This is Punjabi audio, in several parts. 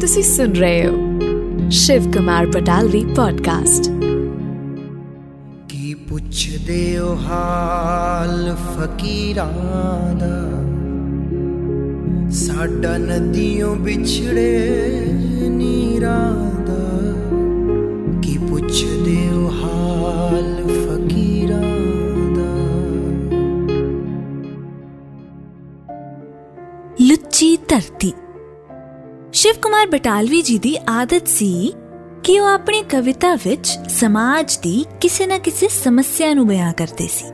ਤੁਸੀਂ ਸੁਣ ਰਹੇ ਹੋ ਸ਼ਿਵ ਕੁਮਾਰ ਬਟਾਲਵੀ ਪੋਡਕਾਸਟ ਕੀ ਪੁੱਛਦੇ ਹੋ ਹਾਲ ਫਕੀਰਾਂ ਦਾ ਸਾਡਾ ਨਦੀਆਂ ਵਿਛੜੇ ਨੀਰਾਂ ਦਾ ਕੀ ਪੁੱਛਦੇ ਹੋ ਹਾਲ ਫਕੀਰਾਂ ਦਾ ਲੁੱਚੀ ਧਰਤੀ ਸ਼ਿਵ ਕੁਮਾਰ ਬਟਾਲਵੀ ਜੀ ਦੀ ਆਦਤ ਸੀ ਕਿ ਉਹ ਆਪਣੀ ਕਵਿਤਾ ਵਿੱਚ ਸਮਾਜ ਦੀ ਕਿਸੇ ਨਾ ਕਿਸੇ ਸਮੱਸਿਆ ਨੂੰ ਬਿਆਨ ਕਰਦੇ ਸੀ।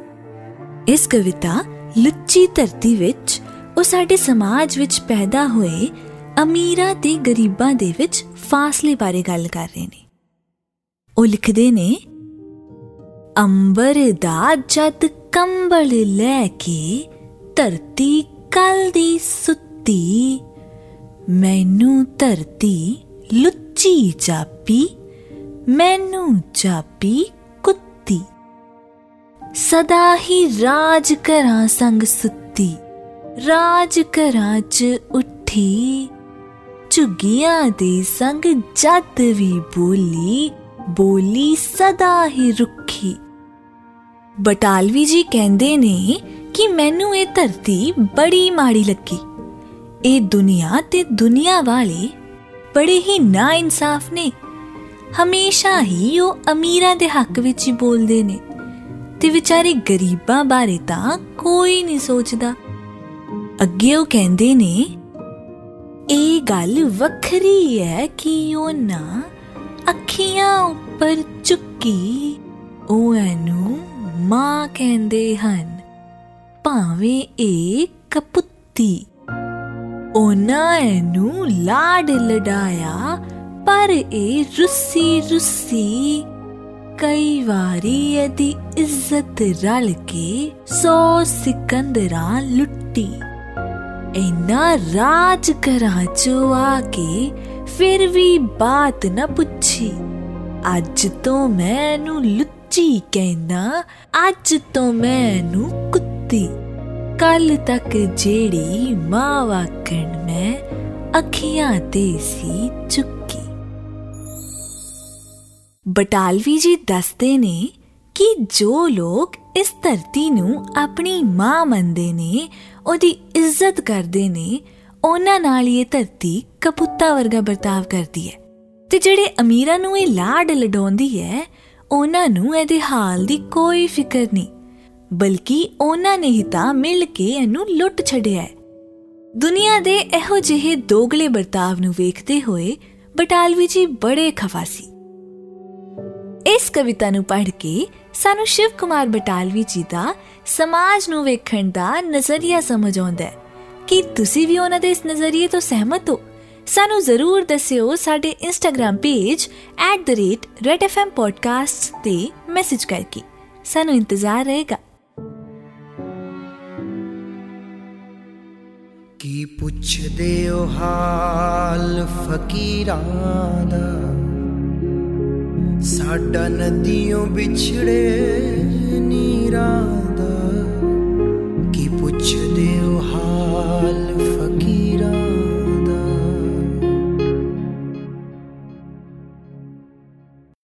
ਇਸ ਕਵਿਤਾ ਲੁੱਚੀ ਧਰਤੀ ਵਿੱਚ ਉਹ ਸਾਡੇ ਸਮਾਜ ਵਿੱਚ ਪੈਦਾ ਹੋਏ ਅਮੀਰਾਂ ਤੇ ਗਰੀਬਾਂ ਦੇ ਵਿੱਚ ਫਾਸਲੇ ਬਾਰੇ ਗੱਲ ਕਰ ਰਹੇ ਨੇ। ਉਹ ਲਿਖਦੇ ਨੇ, ਅੰਬਰ ਦਾ ਜਦ ਕੰਬਲ ਲੈ ਕੇ ਧਰਤੀ ਕੱਲ ਦੀ ਸੁੱਤੀ ਮੈਨੂੰ ਧਰਤੀ ਲੁੱਚੀ ਜਾਪੀ, ਮੈਨੂੰ ਜਾਪੀ ਕੁੱਤੀ। ਸਦਾ ਹੀ ਰਾਜ ਕਰਾਂ ਸੰਗ ਸੁੱਤੀ, ਰਾਜ ਕਰਾਂ ਚ ਉੱਠੀ। ਝੁੱਗੀਆਂ ਦੇ ਸੰਗ ਜਦ ਵੀ ਬੋਲੀ ਬੋਲੀ ਸਦਾ ਹੀ ਰੁੱਖੀ। ਬਟਾਲਵੀ ਜੀ ਕਹਿੰਦੇ ਨੇ ਕਿ ਮੈਨੂੰ ਇਹ ਧਰਤੀ ਬੜੀ ਮਾੜੀ ਲੱਗੀ। ਇਹ ਦੁਨੀਆ ਤੇ ਦੁਨੀਆ ਵਾਲੇ ਬੜੇ ਹੀ ਨਾ ਇਨਸਾਫ ਨੇ। ਹਮੇਸ਼ਾ ਹੀ ਉਹ ਅਮੀਰਾਂ ਦੇ ਹੱਕ ਵਿੱਚ ਹੀ ਬੋਲਦੇ ਨੇ ਤੇ ਵਿਚਾਰੇ ਗਰੀਬਾਂ ਬਾਰੇ ਤਾਂ ਕੋਈ ਨਹੀਂ ਸੋਚਦਾ। ਅੱਗੇ ਉਹ ਕਹਿੰਦੇ ਨੇ, ਇਹ ਗੱਲ ਵੱਖਰੀ ਹੈ ਕਿ ਉਹ ਨਾ ਅੱਖੀਆਂ ਉੱਪਰ ਚੁੱਕੀ ਉਹ ਇਹਨੂੰ ਮਾਂ ਕਹਿੰਦੇ ਹਨ, ਭਾਵੇਂ ਇਹ ਕਪੁੱਤੀ ਉਹਨਾਂ ਇਹਨੂੰ ਲਾਡ ਲਡਾਇਆ, ਪਰ ਇਹ ਰੁੱਸੀ ਰੁੱਸੀ। ਕਈ ਵਾਰੀ ਇਹਦੀ ਇੱਜ਼ਤ ਰਲ ਕੇ ਸੋ ਸਿਕੰਦਰਾਂ ਲੁੱਟੀ। ਇਨਾ ਰਾਜ ਕਰਾਂ ਚੋ ਆ ਕੇ ਫਿਰ ਵੀ ਬਾਤ ਨਾ ਪੁੱਛੀ। ਅੱਜ ਤੋਂ ਮੈਨੂੰ ਲੁੱਚੀ ਕਹਿੰਦਾ, ਅੱਜ ਤੋਂ ਮੈਨੂੰ ਕੁੱਤੀ। ਕੱਲ ਤੱਕ ਜਿਹੜੀ ਮਾਂ ਵਾਕਣ ਮੈਂ ਅੱਖੀਆਂ ਤੇ ਸੀ ਚੁੱਕੀ। ਬਟਾਲਵੀ ਜੀ ਦੱਸਦੇ ਨੇ ਕਿ ਜੋ ਲੋਕ ਇਸ ਧਰਤੀ ਨੂੰ ਆਪਣੀ ਮਾਂ ਮੰਨਦੇ ਨੇ, ਉਹਦੀ ਇੱਜ਼ਤ ਕਰਦੇ ਨੇ, ਉਹਨਾਂ ਨਾਲ ਇਹ ਧਰਤੀ ਕਪੁੱਤਾ ਵਰਗਾ ਵਰਤਾਵ ਕਰਦੀ ਹੈ। ਤੇ ਜਿਹੜੇ ਅਮੀਰਾਂ ਨੂੰ ਇਹ ਲਾਡ ਲਡਾਉਂਦੀ ਹੈ, ਉਹਨਾਂ ਨੂੰ ਇਹਦੇ ਹਾਲ ਦੀ ਕੋਈ ਫਿਕਰ ਨਹੀਂ। ਬਲਕਿ ਉਹਨਾਂ ਨੇ ਹੀ ਤਾਂ ਮਿਲ ਕੇ ਇਹਨੂੰ ਲੁੱਟ ਛੱਡਿਆ ਹੈ। ਦੁਨੀਆ ਦੇ ਇਹੋ ਜਿਹੇ ਦੋਗਲੇ ਵਰਤਾਵ ਨੂੰ ਵੇਖਦੇ ਹੋਏ ਬਟਾਲਵੀ ਜੀ ਬੜੇ ਖਫਾ ਸੀ ਇਸ ਕਵਿਤਾ ਨੂੰ ਪੜ੍ਹ ਕੇ ਸਾਨੂੰ ਸ਼ਿਵ ਕੁਮਾਰ ਬਟਾਲਵੀ ਜੀ ਦਾ ਸਮਾਜ ਨੂੰ ਵੇਖਣ ਦਾ ਨਜ਼ਰੀਆ ਸਮਝ ਆਉਂਦਾ ਹੈ। ਕਿ ਤੁਸੀਂ ਵੀ ਉਹਨਾਂ ਦੇ ਇਸ ਨਜ਼ਰੀਏ ਤੋਂ ਸਹਿਮਤ ਹੋ? ਸਾਨੂੰ ਜ਼ਰੂਰ ਦੱਸਿਓ ਸਾਡੇ ਇੰਸਟਾਗ੍ਰam ਪੇਜ @redfmpodcasts ਤੇ ਮੈਸੇਜ ਕਰਕੇ। ਸਾਨੂੰ ਇੰਤਜ਼ਾਰ ਰਹੇਗਾ। ਕੀ ਪੁੱਛਦੇ ਹੋ ਹਾਲ ਫਕੀਰਾਂ ਦਾ। ਸਾਡਾ ਨਦੀਆਂ ਵਿਛੜੇ ਨੀਰਾਂ